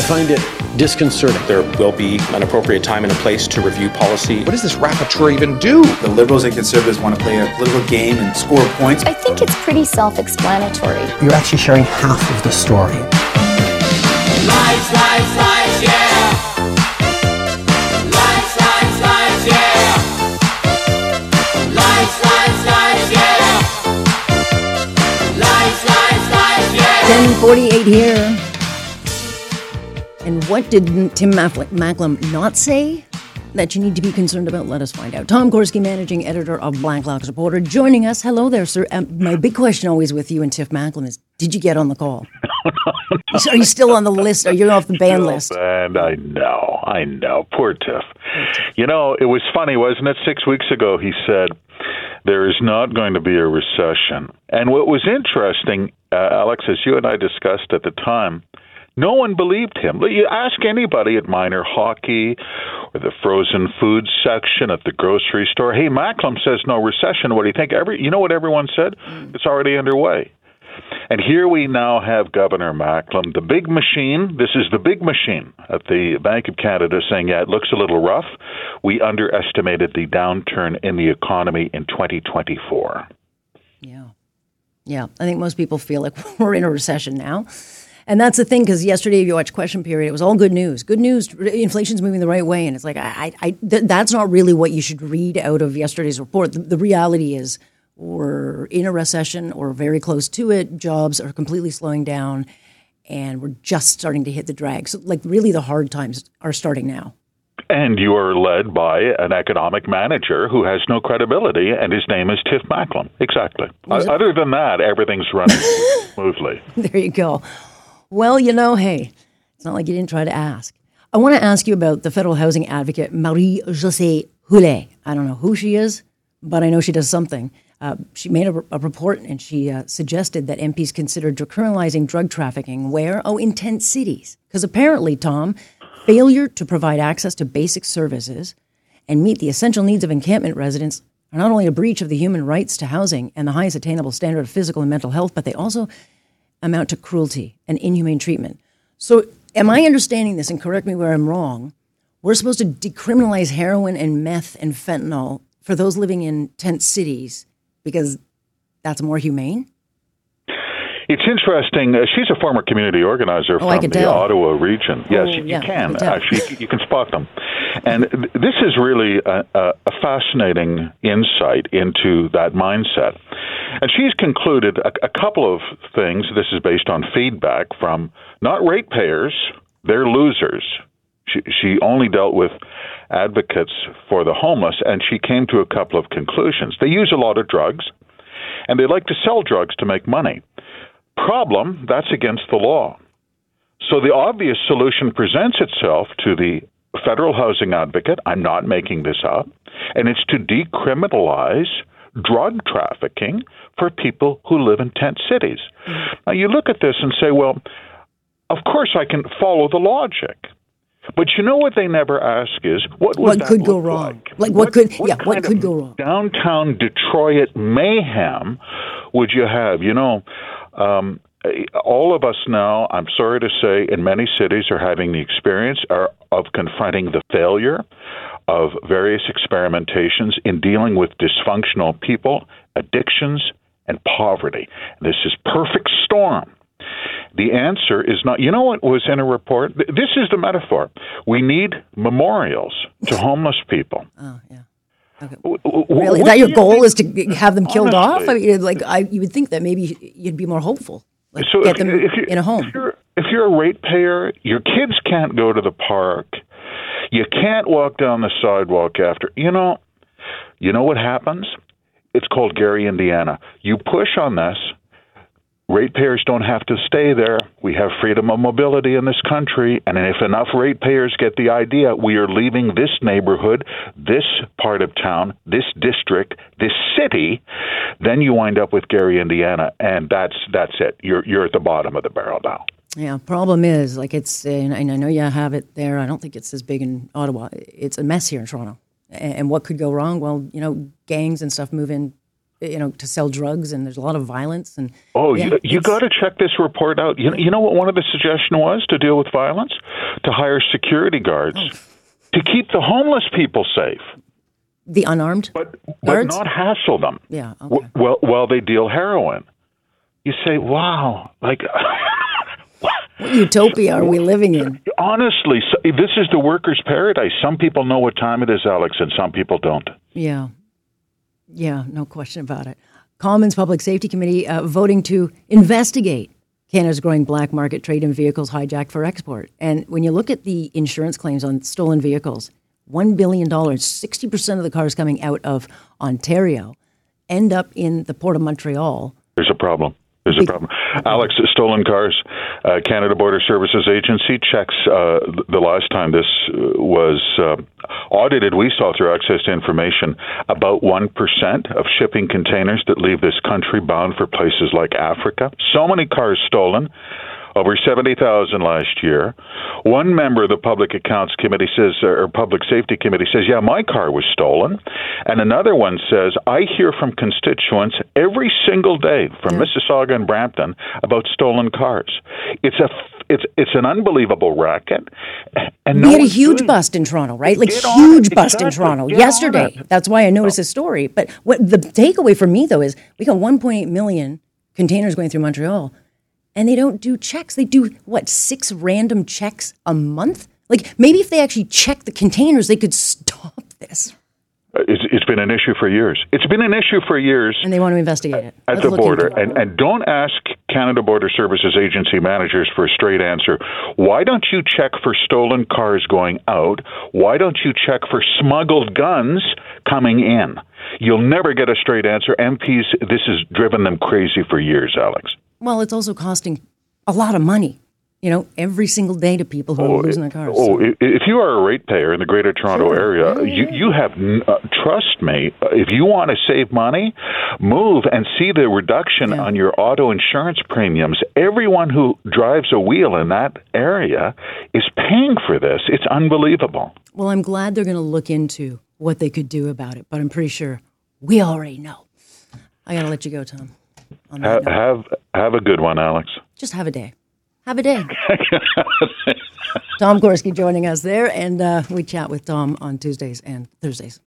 I find it disconcerting. There will be an appropriate time and a place to review policy. What does this rapporteur even do? The Liberals and Conservatives want to play a political game and score points. I think it's pretty self explanatory. You're actually sharing half of the story. Lies, lies, lies, yeah. Lies, lies, lies, And what did Tim Mac- Macklem not say that you need to be concerned about? Let us find out. Tom Korski, managing editor of Blacklock's Reporter, joining us. Hello there, sir. Um, my big question always with you and Tiff Macklem is did you get on the call? Are you still on the list? Are you off the ban list? And I know, I know. Poor Tiff. You know, it was funny, wasn't it? Six weeks ago, he said, there is not going to be a recession. And what was interesting, uh, Alex, as you and I discussed at the time, no one believed him. You ask anybody at minor hockey or the frozen food section at the grocery store, hey, Macklem says no recession. What do you think? Every, you know what everyone said? Mm. It's already underway. And here we now have Governor Macklem, the big machine. This is the big machine at the Bank of Canada saying, yeah, it looks a little rough. We underestimated the downturn in the economy in 2024. Yeah. Yeah. I think most people feel like we're in a recession now. And that's the thing, because yesterday, if you watch Question Period, it was all good news. Good news, inflation's moving the right way. And it's like, I, I, th- that's not really what you should read out of yesterday's report. The, the reality is, we're in a recession or very close to it. Jobs are completely slowing down, and we're just starting to hit the drag. So, like, really, the hard times are starting now. And you are led by an economic manager who has no credibility, and his name is Tiff Macklem. Exactly. Other than that, everything's running smoothly. There you go. Well, you know, hey, it's not like you didn't try to ask. I want to ask you about the federal housing advocate, Marie Josée Houlin. I don't know who she is, but I know she does something. Uh, she made a, a, report and she uh, suggested that MPs consider decriminalizing drug trafficking where? Oh, in tent cities. Because apparently, Tom, failure to provide access to basic services and meet the essential needs of encampment residents are not only a breach of the human rights to housing and the highest attainable standard of physical and mental health, but they also amount to cruelty and inhumane treatment. So, am I understanding this, and correct me where I'm wrong? We're supposed to decriminalize heroin and meth and fentanyl for those living in tent cities because that's more humane? It's interesting. Uh, she's a former community organizer oh, from the tell. Ottawa region. Yes, oh, you, yeah, can actually. You can spot them, and th- this is really a, a, a, fascinating insight into that mindset. And she's concluded a, a couple of things. This is based on feedback from not ratepayers; they're losers. She, she only dealt with advocates for the homeless, and she came to a couple of conclusions. They use a lot of drugs, and they like to sell drugs to make money. Problem, that's against the law. So the obvious solution presents itself to the federal housing advocate. I'm not making this up. And it's to decriminalize drug trafficking for people who live in tent cities. Mm-hmm. Now, you look at this and say, well, of course I can follow the logic. But you know what they never ask is what what could go wrong? Like, like what, what, could what yeah what could go wrong? Downtown Detroit mayhem would you have? You know, um, all of us now, I'm sorry to say, in many cities are having the experience are, of confronting the failure of various experimentations in dealing with dysfunctional people, addictions, and poverty. This is perfect storm. The answer is not. You know what was in a report? This is the metaphor. We need memorials to homeless people. Oh yeah. Okay. Really, is that your goal? Is to have them killed Honestly. off? I mean, like I, you would think that maybe you'd be more hopeful. Like so get if, them if in a home. If you're, if you're a ratepayer, your kids can't go to the park. You can't walk down the sidewalk after. You know, you know what happens? It's called Gary, Indiana. You push on this, ratepayers don't have to stay there. We have freedom of mobility in this country, and if enough ratepayers get the idea, we are leaving this neighborhood, this part of town, this district, this city, then you wind up with Gary, Indiana, and that's that's it. You're you're at the bottom of the barrel now. Yeah, problem is like it's, and I know you have it there. I don't think it's as big in Ottawa. It's a mess here in Toronto. And what could go wrong? Well, you know, gangs and stuff move in you know, to sell drugs, and there's a lot of violence. And Oh, yeah, you, you got to check this report out. You, you know what one of the suggestion was to deal with violence? To hire security guards Oh. to keep the homeless people safe, the unarmed. but but not hassle them. Yeah, w- Well, while they deal heroin, you say, "Wow!" Like, What utopia are we living in? honestly, this is the workers' paradise. Some people know what time it is, Alex, and some people don't. Yeah. Yeah, no question about it. Commons Public Safety Committee uh, voting to investigate Canada's growing black market trade in vehicles hijacked for export. And when you look at the insurance claims on stolen vehicles, $1 billion, 60% of the cars coming out of Ontario end up in the Port of Montreal. There's a problem. There's a problem. Alex, stolen cars. Uh, Canada Border Services Agency checks uh, the last time this uh, was uh, audited. We saw through access to information about 1% of shipping containers that leave this country bound for places like Africa. So many cars stolen. Over 70,000 last year. One member of the Public Accounts Committee says, or Public Safety Committee says, yeah, my car was stolen. And another one says, I hear from constituents every single day from Mississauga and Brampton about stolen cars. It's a, it's, it's an unbelievable racket. And no we had a huge bust in Toronto, right? Like Get huge bust in. Toronto Get yesterday. That's why I noticed this oh. story. But what the takeaway for me though is we got 1.8 million containers going through Montreal, and they don't do checks. They do what six random checks a month? Like maybe if they actually check the containers, they could stop this. Uh, it's, it's been an issue for years. It's been an issue for years. And they want to investigate it at Let's the border and, and don't ask Canada Border Services agency managers for a straight answer. Why don't you check for stolen cars going out? Why don't you check for smuggled guns coming in? You'll never get a straight answer. MPs, this has driven them crazy for years, Alex. Well, it's also costing a lot of money. You know, every single day to people who are losing their cars. Oh, i- if you are a ratepayer in the Greater Toronto area, you you have uh, trust me. If you want to save money, move and see the reduction Yeah. on your auto insurance premiums. Everyone who drives a wheel in that area is paying for this. It's unbelievable. Well, I'm glad they're going to look into what they could do about it, but I'm pretty sure we already know. I got to let you go, Tom. On Ha- that note. have have a good one, Alex. Just have a day. Have a day. Tom Korski joining us there, and uh, we chat with Tom on Tuesdays and Thursdays.